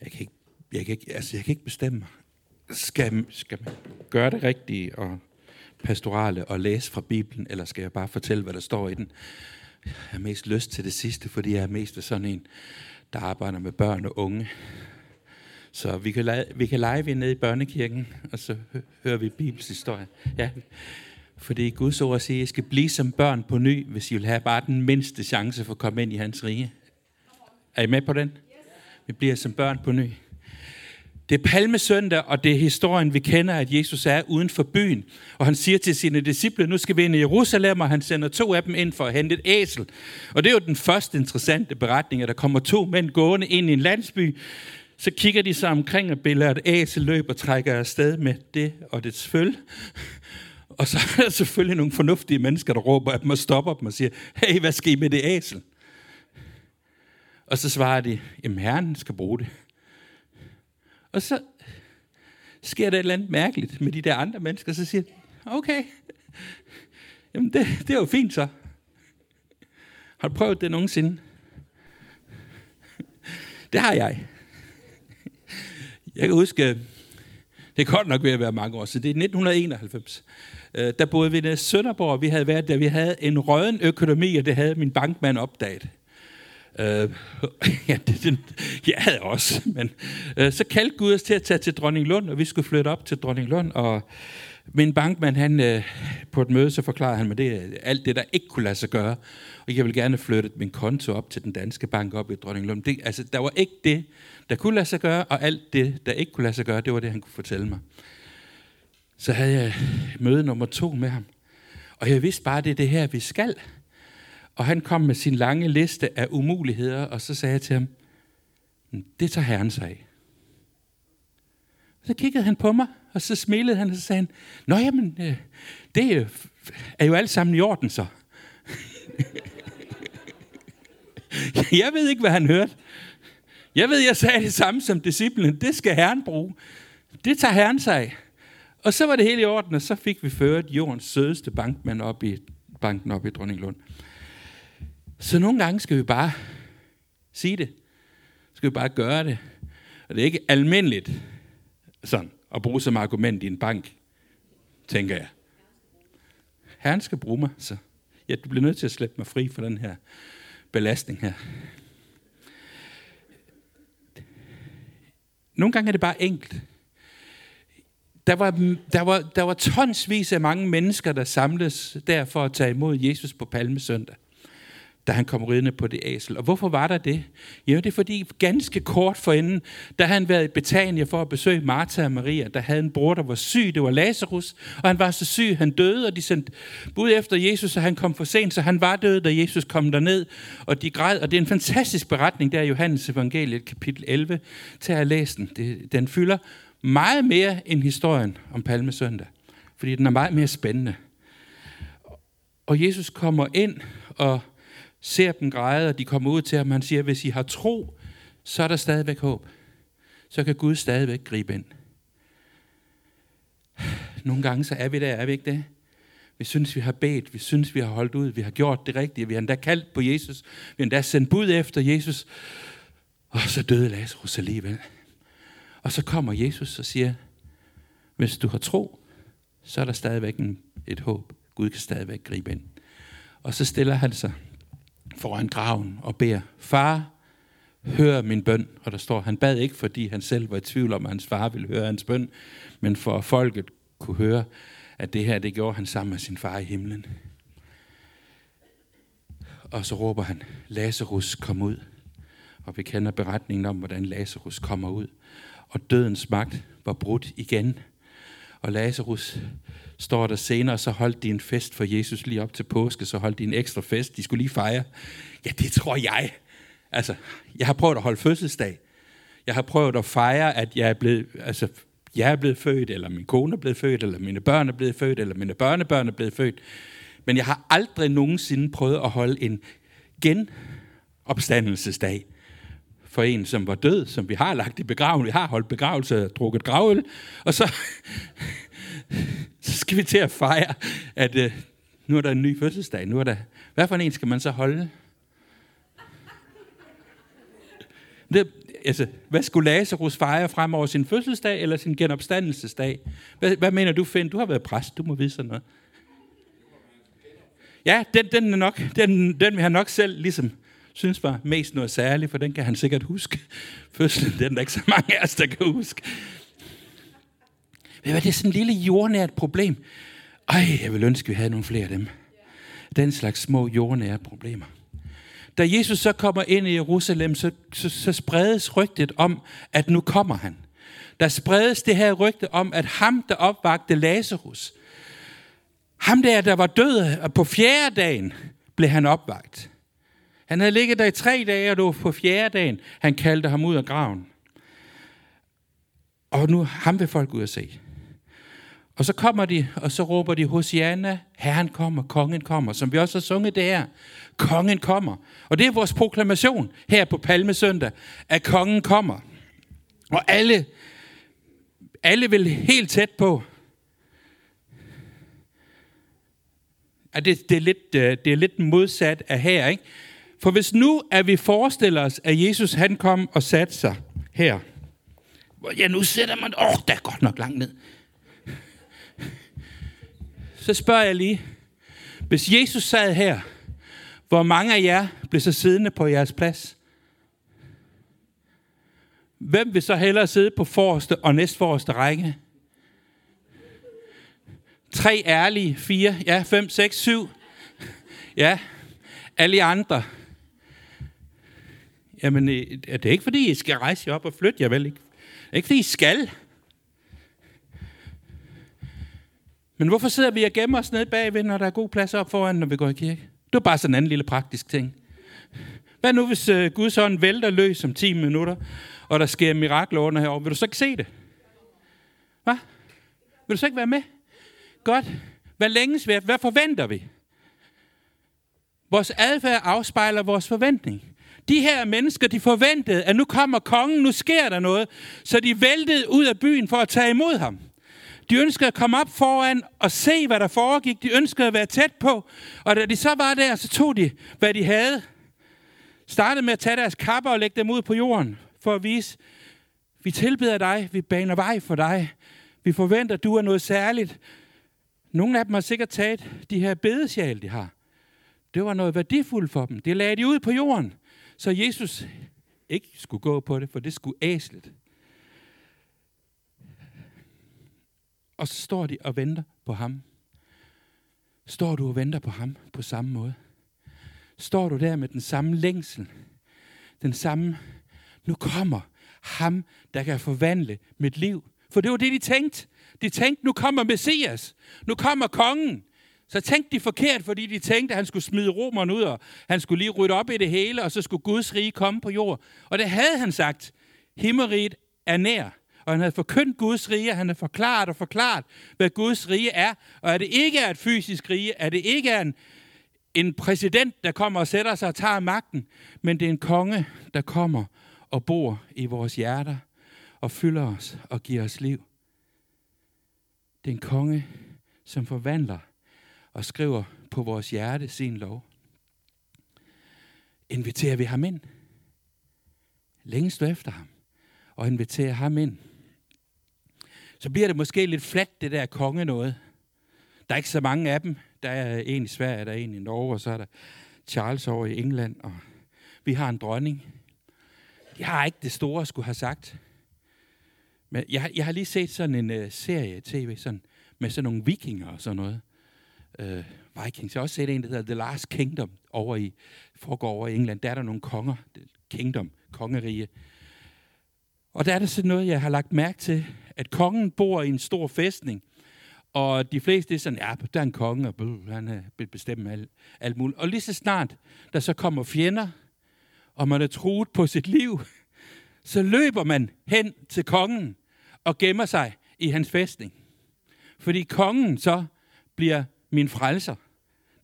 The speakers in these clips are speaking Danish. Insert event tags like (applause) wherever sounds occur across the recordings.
Jeg kan ikke, jeg kan ikke, altså jeg kan ikke bestemme mig. Skal, skal man gøre det rigtige og pastorale og læse fra Bibelen, eller skal jeg bare fortælle, hvad der står i den? Jeg har mest lyst til det sidste, fordi jeg er mest sådan en, der arbejder med børn og unge. Så vi kan, lege, vi kan lege nede i børnekirken, og så hører vi Bibels historie. Ja, fordi Guds ord siger, at I skal blive som børn på ny, hvis I vil have bare den mindste chance for at komme ind i hans rige. Er I med på den? Vi bliver som børn på ny. Det er palmesøndag, og det er historien, vi kender, at Jesus er uden for byen. Og han siger til sine disciple, nu skal vi ind i Jerusalem, og han sender to af dem ind for at hente et æsel. Og det er jo den første interessante beretning, at der kommer to mænd gående ind i en landsby. Så kigger de sig omkring og billeder et æsel løber og trækker afsted med det og dets føl. Og så er der selvfølgelig nogle fornuftige mennesker, der råber at dem og stopper dem og siger, hey, hvad skal I med det æsel? Og så svarer de, jamen herren skal bruge det. Og så sker der et eller andet mærkeligt med de der andre mennesker, så siger okay, jamen det, det er jo fint så. Har du prøvet det nogensinde? Det har jeg. Jeg kan huske, det er godt nok ved at være mange år, så det er 1991. Øh, der boede vi i Sønderborg, vi havde været der, vi havde en røden økonomi, og det havde min bankmand opdaget. Øh, (laughs) ja, det, det, jeg havde også, men øh, så kaldte Gud os til at tage til Dronninglund, og vi skulle flytte op til Dronninglund, og min bankmand, han, øh, på et møde, så forklarede han mig det, alt det, der ikke kunne lade sig gøre, og jeg vil gerne flytte min konto op til den danske bank op i Dronninglund. Det, altså, der var ikke det, der kunne lade sig gøre, og alt det, der ikke kunne lade sig gøre, det var det, han kunne fortælle mig. Så havde jeg møde nummer to med ham, og jeg vidste bare, det er det her, vi skal. Og han kom med sin lange liste af umuligheder, og så sagde jeg til ham, det tager Herren sig af. Så kiggede han på mig, og så smilede han, og så sagde han, Nå jamen, øh, det øh, er jo alt sammen i orden så. (laughs) jeg ved ikke, hvad han hørte. Jeg ved, jeg sagde det samme som disciplen. Det skal Herren bruge. Det tager Herren sig af. Og så var det hele i orden, og så fik vi ført jordens sødeste bankmand op i banken op i Dronninglund. Så nogle gange skal vi bare sige det. Skal vi bare gøre det. Og det er ikke almindeligt sådan at bruge som argument i en bank, tænker jeg. Herren skal bruge mig, så ja, du bliver nødt til at slippe mig fri for den her belastning her. Nogle gange er det bare enkelt. Der var, der, var, der var tonsvis af mange mennesker, der samles der for at tage imod Jesus på Palmesøndag da han kom ridende på det æsel. Og hvorfor var der det? Jo, det er fordi ganske kort forinden, da han været i Betania for at besøge Martha og Maria, der havde en bror, der var syg, det var Lazarus, og han var så syg, han døde, og de sendte bud efter Jesus, og han kom for sent, så han var død, da Jesus kom derned, og de græd, og det er en fantastisk beretning, der er Johannes evangeliet, kapitel 11, til at læse den. Det, den fylder meget mere end historien om Palmesøndag, fordi den er meget mere spændende. Og Jesus kommer ind og ser dem græde, og de kommer ud til ham. Han siger, hvis I har tro, så er der stadigvæk håb. Så kan Gud stadigvæk gribe ind. Nogle gange så er vi der, er vi ikke det? Vi synes, vi har bedt, vi synes, vi har holdt ud, vi har gjort det rigtige, vi har endda kaldt på Jesus, vi har endda sendt bud efter Jesus, og så døde Lazarus alligevel. Og så kommer Jesus og siger, hvis du har tro, så er der stadigvæk et håb. Gud kan stadigvæk gribe ind. Og så stiller han sig foran graven og beder, far, hør min bøn. Og der står, han bad ikke, fordi han selv var i tvivl om, at hans far ville høre hans bøn, men for at folket kunne høre, at det her, det gjorde han sammen med sin far i himlen. Og så råber han, Lazarus, kom ud. Og vi kender beretningen om, hvordan Lazarus kommer ud. Og dødens magt var brudt igen. Og Lazarus står der senere, så holdt de en fest for Jesus lige op til påske, så holdt de en ekstra fest, de skulle lige fejre. Ja, det tror jeg. Altså, jeg har prøvet at holde fødselsdag. Jeg har prøvet at fejre, at jeg er blevet, altså, jeg er blevet født, eller min kone er blevet født, eller mine børn er blevet født, eller mine børnebørn er blevet født. Men jeg har aldrig nogensinde prøvet at holde en genopstandelsesdag for en, som var død, som vi har lagt i begravelse. Vi har holdt begravelse og drukket gravøl. Og så, (laughs) så skal vi til at fejre, at øh, nu er der en ny fødselsdag. Nu er der, hvad for en skal man så holde? Det, altså, hvad skulle Lazarus fejre fremover, sin fødselsdag eller sin genopstandelsesdag? Hvad, hvad mener du, Finn? Du har været præst, du må vide sådan noget. Ja, den, den, er nok, den, den vil han nok selv ligesom synes var mest noget særligt, for den kan han sikkert huske. (laughs) Fødslen, den er der ikke så mange af os, der kan huske. Men hvad, det er sådan en lille jordnært problem. Ej, jeg vil ønske, at vi havde nogle flere af dem. Den slags små jordnære problemer. Da Jesus så kommer ind i Jerusalem, så, så, så spredes rygtet om, at nu kommer han. Der spredes det her rygte om, at ham, der opvagte Lazarus, ham der, der var død, og på fjerde dagen blev han opvagt. Han havde ligget der i tre dage, og det var på fjerde dagen, han kaldte ham ud af graven. Og nu ham vil folk ud at se. Og så kommer de, og så råber de, Hosianna, Herren kommer, kongen kommer, som vi også har sunget det her. Kongen kommer. Og det er vores proklamation her på Palmesøndag, at kongen kommer. Og alle, alle vil helt tæt på. At det, det, er lidt, øh, det er lidt modsat af her, ikke? For hvis nu, at vi forestiller os, at Jesus han kom og satte sig her. Ja, nu sætter man... Åh, oh, der er godt nok langt ned. Så spørger jeg lige. Hvis Jesus sad her, hvor mange af jer blev så siddende på jeres plads? Hvem vil så hellere sidde på forreste og næstforreste række? Tre ærlige, fire, ja, fem, seks, syv. Ja, alle andre. Jamen, øh, er det er ikke fordi, I skal rejse jer op og flytte jer vel ikke. Ikke fordi, I skal. Men hvorfor sidder vi og gemmer os nede bagved, når der er god plads op foran, når vi går i kirke? Det er bare sådan en anden lille praktisk ting. Hvad nu, hvis øh, uh, Guds hånd vælter løs om 10 minutter, og der sker mirakler under herovre? Vil du så ikke se det? Hvad? Vil du så ikke være med? Godt. Hvad længes vi? Hvad forventer vi? Vores adfærd afspejler vores forventning. De her mennesker, de forventede, at nu kommer kongen, nu sker der noget, så de væltede ud af byen for at tage imod ham. De ønskede at komme op foran og se, hvad der foregik. De ønskede at være tæt på. Og da de så var der, så tog de, hvad de havde. Startede med at tage deres kapper og lægge dem ud på jorden, for at vise, vi tilbeder dig, vi baner vej for dig. Vi forventer, at du er noget særligt. Nogle af dem har sikkert taget de her bedesjæl, de har. Det var noget værdifuldt for dem. Det lagde de ud på jorden, så Jesus ikke skulle gå på det, for det skulle æslet. Og så står de og venter på ham. Står du og venter på ham på samme måde? Står du der med den samme længsel? Den samme, nu kommer ham, der kan forvandle mit liv. For det var det, de tænkte. De tænkte, nu kommer Messias. Nu kommer kongen. Så tænkte de forkert, fordi de tænkte, at han skulle smide romerne ud, og han skulle lige rydde op i det hele, og så skulle Guds rige komme på jord. Og det havde han sagt. Himmeriget er nær og han havde forkyndt Guds rige, han havde forklaret og forklaret, hvad Guds rige er, og at det ikke er et fysisk rige, at det ikke er en, en præsident, der kommer og sætter sig og tager magten, men det er en konge, der kommer og bor i vores hjerter og fylder os og giver os liv. Det er en konge, som forvandler og skriver på vores hjerte sin lov. Inviterer vi ham ind? Længst efter ham. Og inviterer ham ind så bliver det måske lidt fladt, det der konge noget. Der er ikke så mange af dem. Der er en i Sverige, der er en i Norge, og så er der Charles over i England, og vi har en dronning. Jeg har ikke det store skulle have sagt. Men jeg, jeg har lige set sådan en uh, serie tv sådan, med sådan nogle vikinger og sådan noget øh, Vikings. Jeg har også set en, der hedder The Last Kingdom over i, foregår over i England. Der er der nogle konger, kingdom, kongerige. Og der er der sådan noget, jeg har lagt mærke til, at kongen bor i en stor fæstning, og de fleste er sådan, ja, der er en konge, og bøh, han øh, vil bestemme alt, alt muligt. Og lige så snart, der så kommer fjender, og man er truet på sit liv, (laughs) så løber man hen til kongen og gemmer sig i hans fæstning. Fordi kongen så bliver min frelser.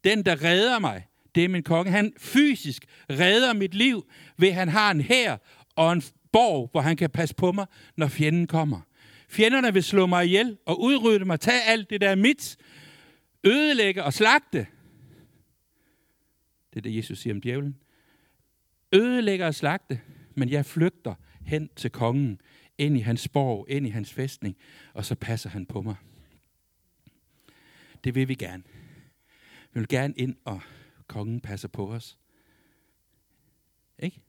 Den, der redder mig, det er min konge. Han fysisk redder mit liv, ved han har en hær og en borg, hvor han kan passe på mig, når fjenden kommer. Fjenderne vil slå mig ihjel og udrydde mig, tage alt det, der er mit, ødelægge og slagte. Det er det, Jesus siger om djævlen. Ødelægge og slagte. men jeg flygter hen til kongen, ind i hans borg, ind i hans fæstning, og så passer han på mig. Det vil vi gerne. Vi vil gerne ind, og kongen passer på os. Ikke?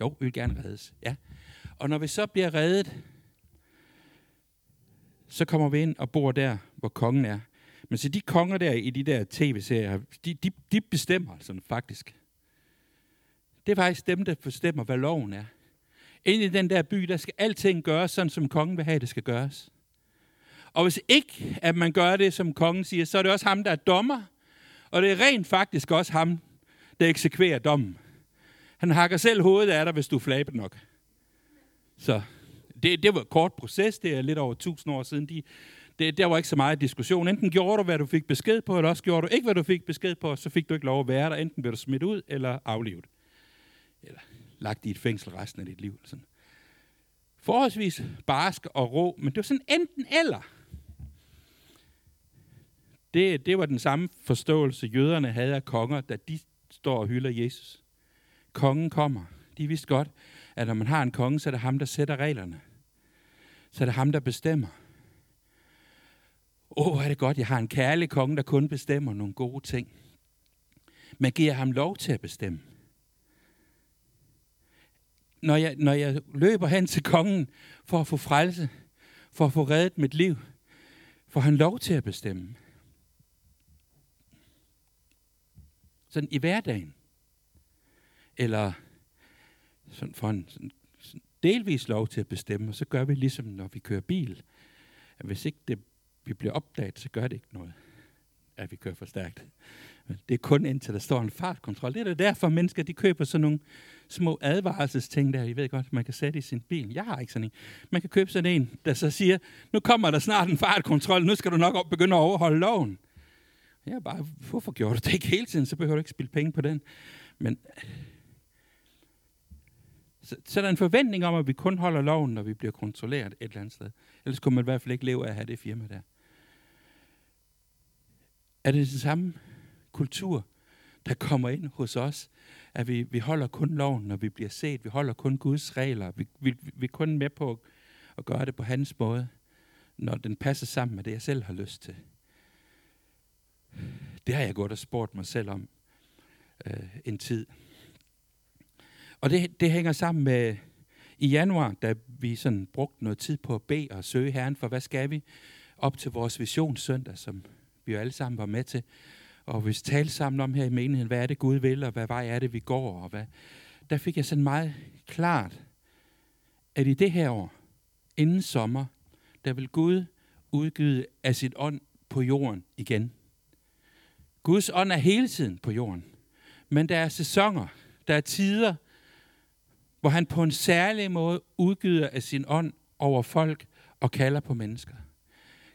Jo, vi vil gerne reddes. Ja. Og når vi så bliver reddet, så kommer vi ind og bor der, hvor kongen er. Men så de konger der i de der tv-serier, de, de, de bestemmer sådan faktisk. Det er faktisk dem, der bestemmer, hvad loven er. Ind i den der by, der skal alting gøres, sådan som kongen vil have, det skal gøres. Og hvis ikke, at man gør det, som kongen siger, så er det også ham, der er dommer. Og det er rent faktisk også ham, der eksekverer dommen. Han hakker selv hovedet af dig, hvis du er flabet nok. Så det, det var et kort proces, det er lidt over 1000 år siden. De, det, der var ikke så meget diskussion. Enten gjorde du, hvad du fik besked på, eller også gjorde du ikke, hvad du fik besked på, så fik du ikke lov at være der. Enten blev du smidt ud, eller aflivet. Eller lagt i et fængsel resten af dit liv. Sådan. Forholdsvis barsk og rå, men det var sådan enten eller. Det, det var den samme forståelse, jøderne havde af konger, da de står og hylder Jesus. Kongen kommer. De vidste godt, at når man har en konge, så er det ham, der sætter reglerne. Så er det ham, der bestemmer. Åh, oh, er det godt, jeg har en kærlig konge, der kun bestemmer nogle gode ting. Man giver ham lov til at bestemme. Når jeg, når jeg løber hen til kongen for at få frelse, for at få reddet mit liv, får han lov til at bestemme. Sådan i hverdagen. Eller sådan for en sådan, sådan delvis lov til at bestemme, og så gør vi ligesom, når vi kører bil. At hvis ikke det, vi bliver opdaget, så gør det ikke noget, at vi kører for stærkt. Det er kun indtil der står en fartkontrol. Det er derfor, mennesker de køber sådan nogle små advarselsting der. I ved godt, man kan sætte i sin bil. Jeg har ikke sådan en. Man kan købe sådan en, der så siger, nu kommer der snart en fartkontrol, nu skal du nok begynde at overholde loven. Jeg er bare, hvorfor gjorde du det ikke hele tiden? Så behøver du ikke spille penge på den. Men så, så er der en forventning om, at vi kun holder loven, når vi bliver kontrolleret et eller andet sted. Ellers kunne man i hvert fald ikke leve af at have det firma der. Er det den samme kultur, der kommer ind hos os? At vi, vi holder kun loven, når vi bliver set. Vi holder kun Guds regler. Vi, vi, vi er kun med på at gøre det på hans måde, når den passer sammen med det, jeg selv har lyst til. Det har jeg godt og spurgt mig selv om øh, en tid. Og det, det hænger sammen med i januar, da vi sådan brugte noget tid på at bede og søge Herren for, hvad skal vi op til vores visionssøndag, som vi jo alle sammen var med til. Og vi talte sammen om her i menigheden, hvad er det Gud vil, og hvad vej er det, vi går, og hvad. Der fik jeg sådan meget klart, at i det her år, inden sommer, der vil Gud udgyde af sit ånd på jorden igen. Guds ånd er hele tiden på jorden. Men der er sæsoner, der er tider, hvor han på en særlig måde udgyder af sin ånd over folk og kalder på mennesker.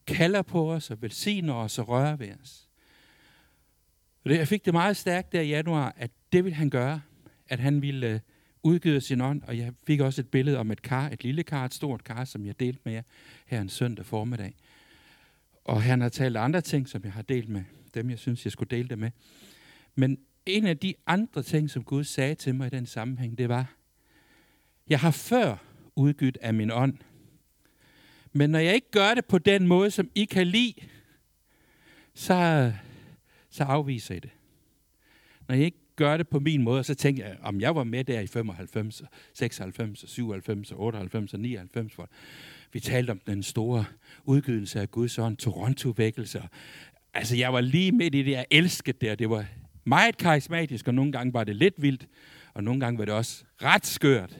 Kalder på os og velsigner os og rører ved os. Jeg fik det meget stærkt der i januar, at det ville han gøre. At han ville udgive udgyde sin ånd. Og jeg fik også et billede om et kar, et lille kar, et stort kar, som jeg delte med jer her en søndag formiddag. Og han har talt andre ting, som jeg har delt med dem, jeg synes, jeg skulle dele det med. Men en af de andre ting, som Gud sagde til mig i den sammenhæng, det var, jeg har før udgydt af min ånd. Men når jeg ikke gør det på den måde, som I kan lide, så, så afviser I det. Når jeg ikke gør det på min måde, så tænker jeg, om jeg var med der i 95, 96, 97, 98 og 99, hvor vi talte om den store udgydelse af Guds ånd, Toronto-vækkelse. Altså, jeg var lige midt i det, jeg elskede det, og det var meget karismatisk, og nogle gange var det lidt vildt, og nogle gange var det også ret skørt.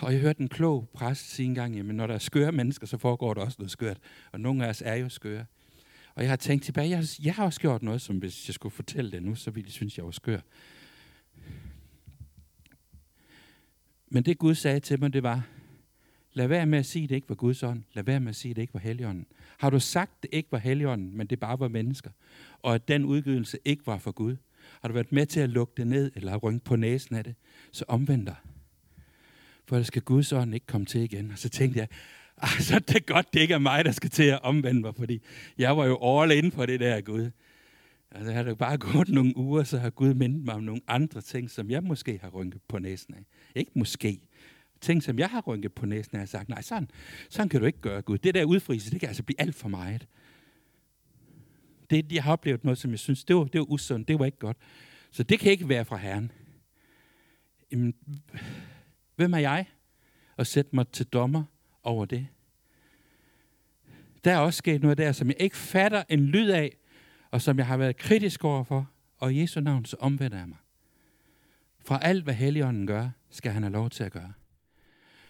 Og jeg hørte en klog præst sige engang, jamen når der er skøre mennesker, så foregår der også noget skørt. Og nogle af os er jo skøre. Og jeg har tænkt tilbage, jeg, jeg har også gjort noget, som hvis jeg skulle fortælle det nu, så ville de synes, jeg var skør. Men det Gud sagde til mig, det var, lad være med at sige, at det ikke var Guds ånd. Lad være med at sige, at det ikke var Helligånden. Har du sagt, at det ikke var Helligånden, men det bare var mennesker, og at den udgivelse ikke var for Gud, har du været med til at lukke det ned, eller har rynket på næsen af det, så omvend dig for ellers skal Guds ånd ikke komme til igen. Og så tænkte jeg, ah, så er det godt, det ikke er mig, der skal til at omvende mig, fordi jeg var jo all in på det der Gud. Altså, har det bare gået nogle uger, så har Gud mindet mig om nogle andre ting, som jeg måske har rynket på næsen af. Ikke måske. Ting, som jeg har rynket på næsen og jeg har sagt, nej, sådan, sådan kan du ikke gøre, Gud. Det der udfrielse, det kan altså blive alt for meget. Det, jeg har oplevet noget, som jeg synes, det var, det var usundt, det var ikke godt. Så det kan ikke være fra Herren. Jamen, hvem er jeg at sætte mig til dommer over det? Der er også sket noget der, som jeg ikke fatter en lyd af, og som jeg har været kritisk overfor, og i Jesu navn, så omvender jeg mig. Fra alt, hvad Helligånden gør, skal han have lov til at gøre.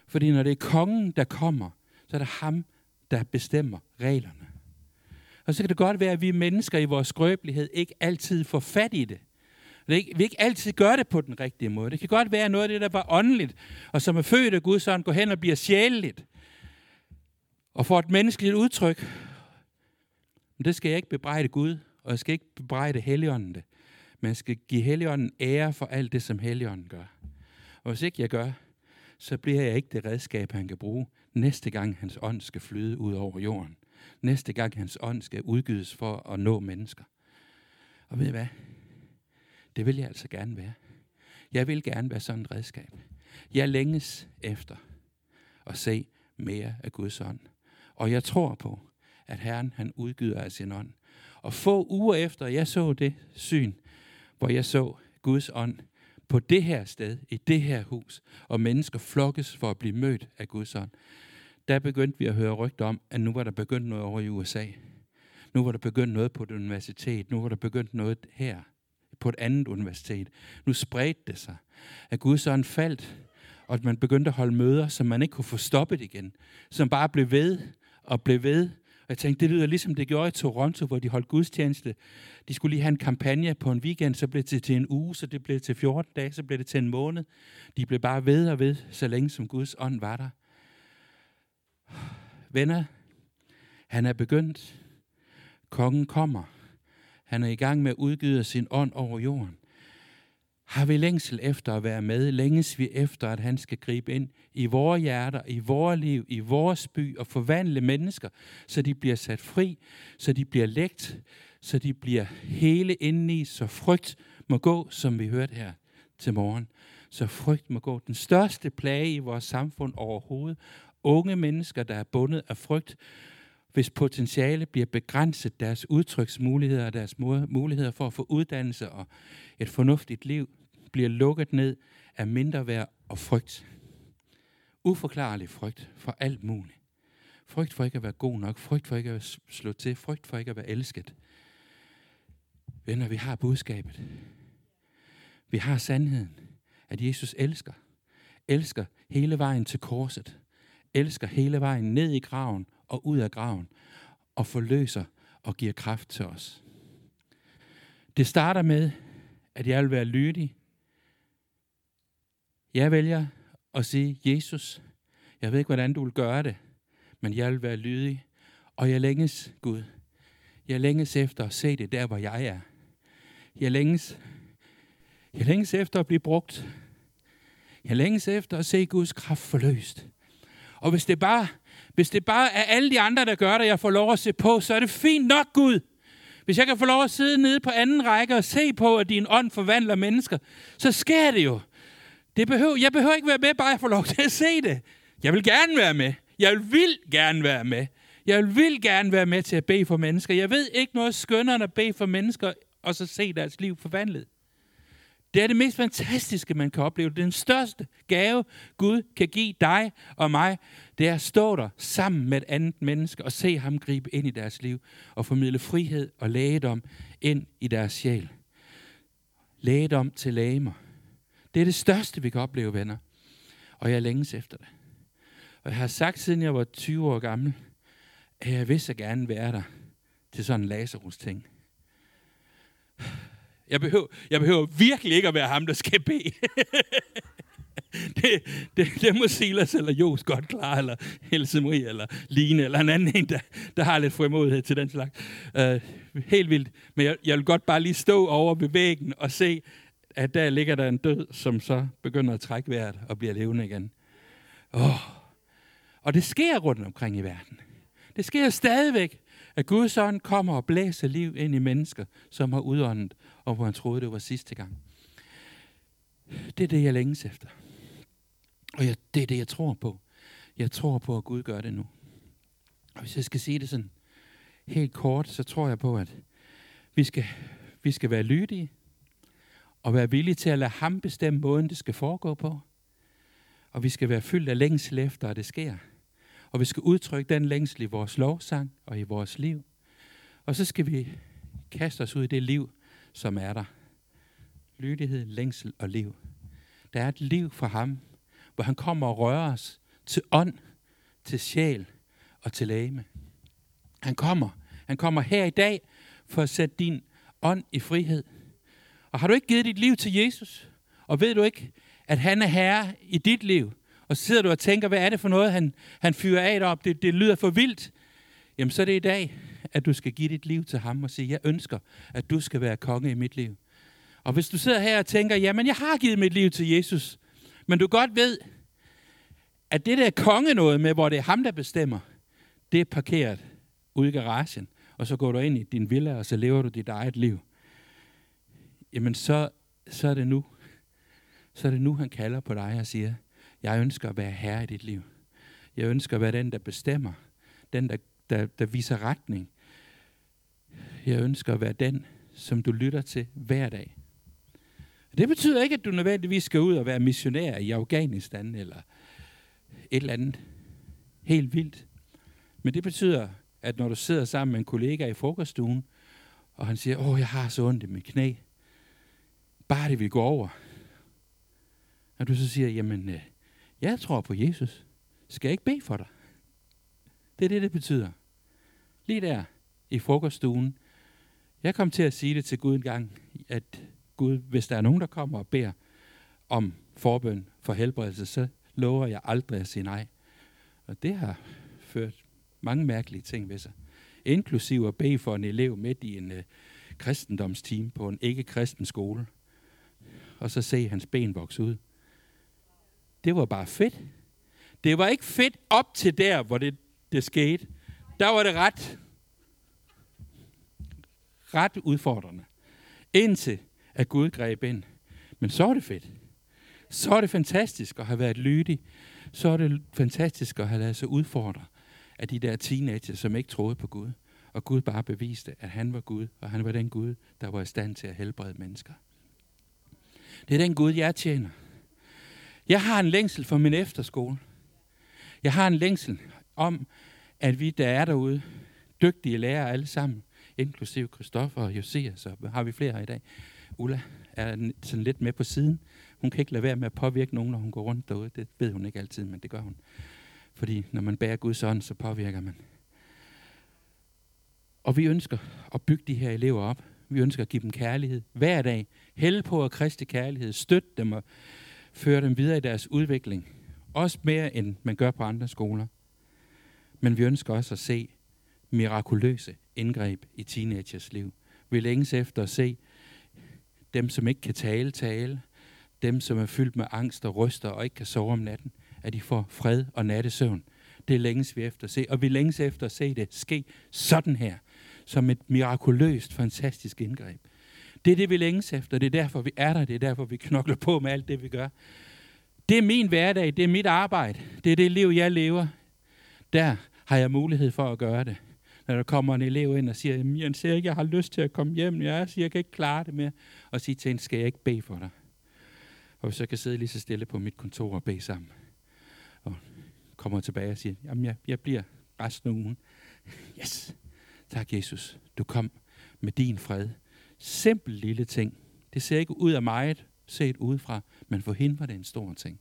Fordi når det er kongen, der kommer, så er det ham, der bestemmer reglerne. Og så kan det godt være, at vi mennesker i vores skrøbelighed ikke altid får fat i det. Vi ikke altid gør det på den rigtige måde. Det kan godt være noget af det, der var åndeligt, og som er født af Gud, så han går hen og bliver sjæleligt. Og får et menneskeligt udtryk. Men det skal jeg ikke bebrejde Gud, og jeg skal ikke bebrejde Helligånden det. Men jeg skal give Helligånden ære for alt det, som Helligånden gør. Og hvis ikke jeg gør, så bliver jeg ikke det redskab, han kan bruge næste gang hans ånd skal flyde ud over jorden. Næste gang hans ånd skal udgives for at nå mennesker. Og ved I hvad? Det vil jeg altså gerne være. Jeg vil gerne være sådan et redskab. Jeg længes efter at se mere af Guds ånd. Og jeg tror på, at Herren han udgyder af sin ånd. Og få uger efter jeg så det syn, hvor jeg så Guds ånd på det her sted, i det her hus, og mennesker flokkes for at blive mødt af Guds ånd, der begyndte vi at høre rygter om, at nu var der begyndt noget over i USA. Nu var der begyndt noget på et universitet. Nu var der begyndt noget her på et andet universitet. Nu spredte det sig. At Guds ånd faldt, og at man begyndte at holde møder, som man ikke kunne få stoppet igen. Som bare blev ved og blev ved. Og jeg tænkte, det lyder ligesom det gjorde i Toronto, hvor de holdt gudstjeneste. De skulle lige have en kampagne på en weekend, så blev det til en uge, så det blev til 14 dage, så blev det til en måned. De blev bare ved og ved, så længe som Guds ånd var der. Venner, han er begyndt. Kongen kommer. Han er i gang med at udgyde sin ånd over jorden. Har vi længsel efter at være med? Længes vi efter, at han skal gribe ind i vores hjerter, i vores liv, i vores by og forvandle mennesker, så de bliver sat fri, så de bliver lægt, så de bliver hele indeni, så frygt må gå, som vi hørte her til morgen. Så frygt må gå. Den største plage i vores samfund overhovedet. Unge mennesker, der er bundet af frygt, hvis potentiale bliver begrænset, deres udtryksmuligheder og deres muligheder for at få uddannelse og et fornuftigt liv, bliver lukket ned af mindre værd og frygt. Uforklarlig frygt for alt muligt. Frygt for ikke at være god nok, frygt for ikke at slå til, frygt for ikke at være elsket. Venner, vi har budskabet. Vi har sandheden, at Jesus elsker. Elsker hele vejen til korset. Elsker hele vejen ned i graven og ud af graven. Og forløser og giver kraft til os. Det starter med, at jeg vil være lydig. Jeg vælger at sige, Jesus, jeg ved ikke, hvordan du vil gøre det, men jeg vil være lydig. Og jeg længes, Gud, jeg længes efter at se det der, hvor jeg er. Jeg længes, jeg længes efter at blive brugt. Jeg længes efter at se Guds kraft forløst. Og hvis det bare, hvis det bare er alle de andre, der gør det, jeg får lov at se på, så er det fint nok, Gud. Hvis jeg kan få lov at sidde nede på anden række og se på, at din ånd forvandler mennesker, så sker det jo. Det behøver, jeg behøver ikke være med, bare jeg får lov til at se det. Jeg vil gerne være med. Jeg vil gerne være med. Jeg vil gerne være med til at bede for mennesker. Jeg ved ikke noget skønnere end at bede for mennesker, og så se deres liv forvandlet. Det er det mest fantastiske, man kan opleve. Den største gave, Gud kan give dig og mig, det er at stå der sammen med et andet menneske og se ham gribe ind i deres liv og formidle frihed og lægedom ind i deres sjæl. Lægedom til lægemer. Det er det største, vi kan opleve, venner. Og jeg længes efter det. Og jeg har sagt, siden jeg var 20 år gammel, at jeg vil så gerne være der til sådan en Lazarus-ting. Jeg behøver, jeg behøver virkelig ikke at være ham, der skal bede. (laughs) det, det, det må Silas eller Jos godt klare, eller Else Marie, eller Line, eller en anden en, der, der har lidt frimodighed til den slags. Uh, helt vildt. Men jeg, jeg vil godt bare lige stå over ved væggen og se, at der ligger der en død, som så begynder at trække vejret og bliver levende igen. Oh. Og det sker rundt omkring i verden. Det sker stadigvæk. At Guds ånd kommer og blæser liv ind i mennesker, som har udåndet, og hvor han troede, det var sidste gang. Det er det, jeg længes efter. Og jeg, det er det, jeg tror på. Jeg tror på, at Gud gør det nu. Og hvis jeg skal sige det sådan helt kort, så tror jeg på, at vi skal, vi skal være lydige, og være villige til at lade ham bestemme måden, det skal foregå på. Og vi skal være fyldt af længsel efter, at det sker. Og vi skal udtrykke den længsel i vores lovsang og i vores liv. Og så skal vi kaste os ud i det liv, som er der. Lydighed, længsel og liv. Der er et liv for ham, hvor han kommer og rører os til ånd, til sjæl og til læme. Han kommer. Han kommer her i dag for at sætte din ånd i frihed. Og har du ikke givet dit liv til Jesus, og ved du ikke, at han er herre i dit liv, og så sidder du og tænker, hvad er det for noget, han, han fyrer af op, det, det lyder for vildt, jamen så er det i dag, at du skal give dit liv til ham og sige, jeg ønsker, at du skal være konge i mit liv. Og hvis du sidder her og tænker, jamen jeg har givet mit liv til Jesus, men du godt ved, at det der konge noget med, hvor det er ham, der bestemmer, det er parkeret ude i garagen, og så går du ind i din villa, og så lever du dit eget liv. Jamen så, så er det nu. Så er det nu, han kalder på dig og siger, jeg ønsker at være herre i dit liv. Jeg ønsker at være den, der bestemmer. Den, der, der, der viser retning. Jeg ønsker at være den, som du lytter til hver dag. Det betyder ikke, at du nødvendigvis skal ud og være missionær i Afghanistan eller et eller andet helt vildt. Men det betyder, at når du sidder sammen med en kollega i frokoststuen, og han siger, åh, jeg har så ondt i mit knæ. Bare det vil gå over. Og du så siger, jamen, øh, jeg tror på Jesus. Skal jeg ikke bede for dig? Det er det, det betyder. Lige der i frokoststuen. Jeg kom til at sige det til Gud en gang, at Gud, hvis der er nogen, der kommer og beder om forbøn for helbredelse, så lover jeg aldrig at sige nej. Og det har ført mange mærkelige ting ved sig. Inklusiv at bede for en elev midt i en øh, kristendomsteam på en ikke-kristen skole. Og så se hans ben vokse ud. Det var bare fedt. Det var ikke fedt op til der, hvor det, det skete. Der var det ret, ret udfordrende. Indtil at Gud greb ind. Men så er det fedt. Så er det fantastisk at have været lydig. Så er det fantastisk at have lavet sig udfordre af de der teenager, som ikke troede på Gud. Og Gud bare beviste, at han var Gud, og han var den Gud, der var i stand til at helbrede mennesker. Det er den Gud, jeg tjener. Jeg har en længsel for min efterskole. Jeg har en længsel om, at vi, der er derude, dygtige lærere alle sammen, inklusive Christoffer og Josias, og har vi flere her i dag. Ulla er sådan lidt med på siden. Hun kan ikke lade være med at påvirke nogen, når hun går rundt derude. Det ved hun ikke altid, men det gør hun. Fordi når man bærer Guds ånd, så påvirker man. Og vi ønsker at bygge de her elever op. Vi ønsker at give dem kærlighed hver dag. Hælde på at kriste kærlighed. Støtte dem og føre dem videre i deres udvikling. Også mere, end man gør på andre skoler. Men vi ønsker også at se mirakuløse indgreb i teenagers liv. Vi længes efter at se dem, som ikke kan tale, tale. Dem, som er fyldt med angst og ryster og ikke kan sove om natten. At de får fred og nattesøvn. Det længes vi efter at se. Og vi længes efter at se det ske sådan her. Som et mirakuløst, fantastisk indgreb. Det er det, vi længes efter. Det er derfor, vi er der. Det er derfor, vi knokler på med alt det, vi gør. Det er min hverdag. Det er mit arbejde. Det er det liv, jeg lever. Der har jeg mulighed for at gøre det. Når der kommer en elev ind og siger, jeg ser ikke, jeg har lyst til at komme hjem. Jeg siger, jeg kan ikke klare det mere. Og sige til en, skal jeg ikke bede for dig? Og så kan sidde lige så stille på mit kontor og bede sammen. Og kommer tilbage og siger, jamen jeg, jeg bliver resten af ugen. Yes, tak Jesus, du kom med din fred. Simpel lille ting. Det ser ikke ud af meget set udefra, men for hende var det en stor ting.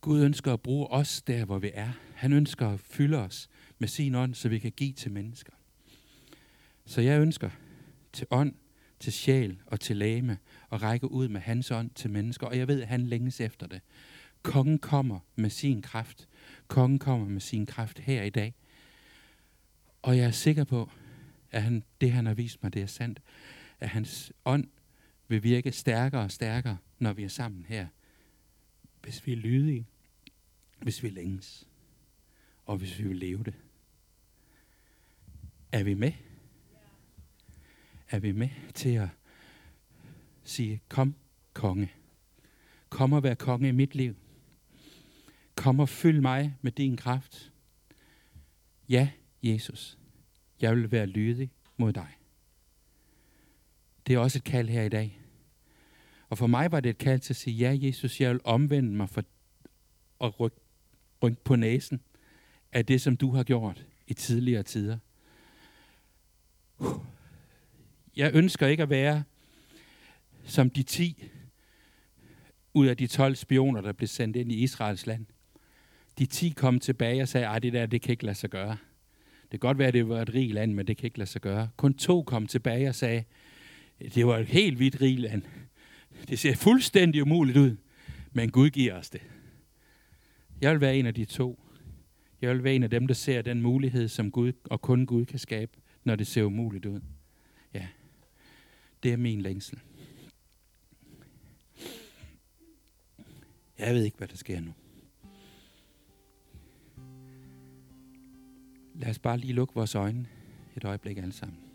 Gud ønsker at bruge os der, hvor vi er. Han ønsker at fylde os med sin ånd, så vi kan give til mennesker. Så jeg ønsker til ånd, til sjæl og til lame at række ud med hans ånd til mennesker, og jeg ved, at han længes efter det. Kongen kommer med sin kraft. Kongen kommer med sin kraft her i dag. Og jeg er sikker på, at han, det, han har vist mig, det er sandt. At hans ånd vil virke stærkere og stærkere, når vi er sammen her. Hvis vi er lydige, hvis vi længes, og hvis vi vil leve det. Er vi med? Er vi med til at sige, kom konge. Kom og vær konge i mit liv. Kom og fyld mig med din kraft. Ja, Jesus, jeg vil være lydig mod dig. Det er også et kald her i dag. Og for mig var det et kald til at sige, ja, Jesus, jeg vil omvende mig for at rykke ryk på næsen af det, som du har gjort i tidligere tider. Jeg ønsker ikke at være som de ti ud af de 12 spioner, der blev sendt ind i Israels land. De 10 kom tilbage og sagde, at det der, det kan ikke lade sig gøre. Det kan godt være, at det var et rigt land, men det kan ikke lade sig gøre. Kun to kom tilbage og sagde, det var et helt hvidt rigt land. Det ser fuldstændig umuligt ud, men Gud giver os det. Jeg vil være en af de to. Jeg vil være en af dem, der ser den mulighed, som Gud og kun Gud kan skabe, når det ser umuligt ud. Ja, det er min længsel. Jeg ved ikke, hvad der sker nu. Lad os bare lige lukke vores øjne et øjeblik alle sammen.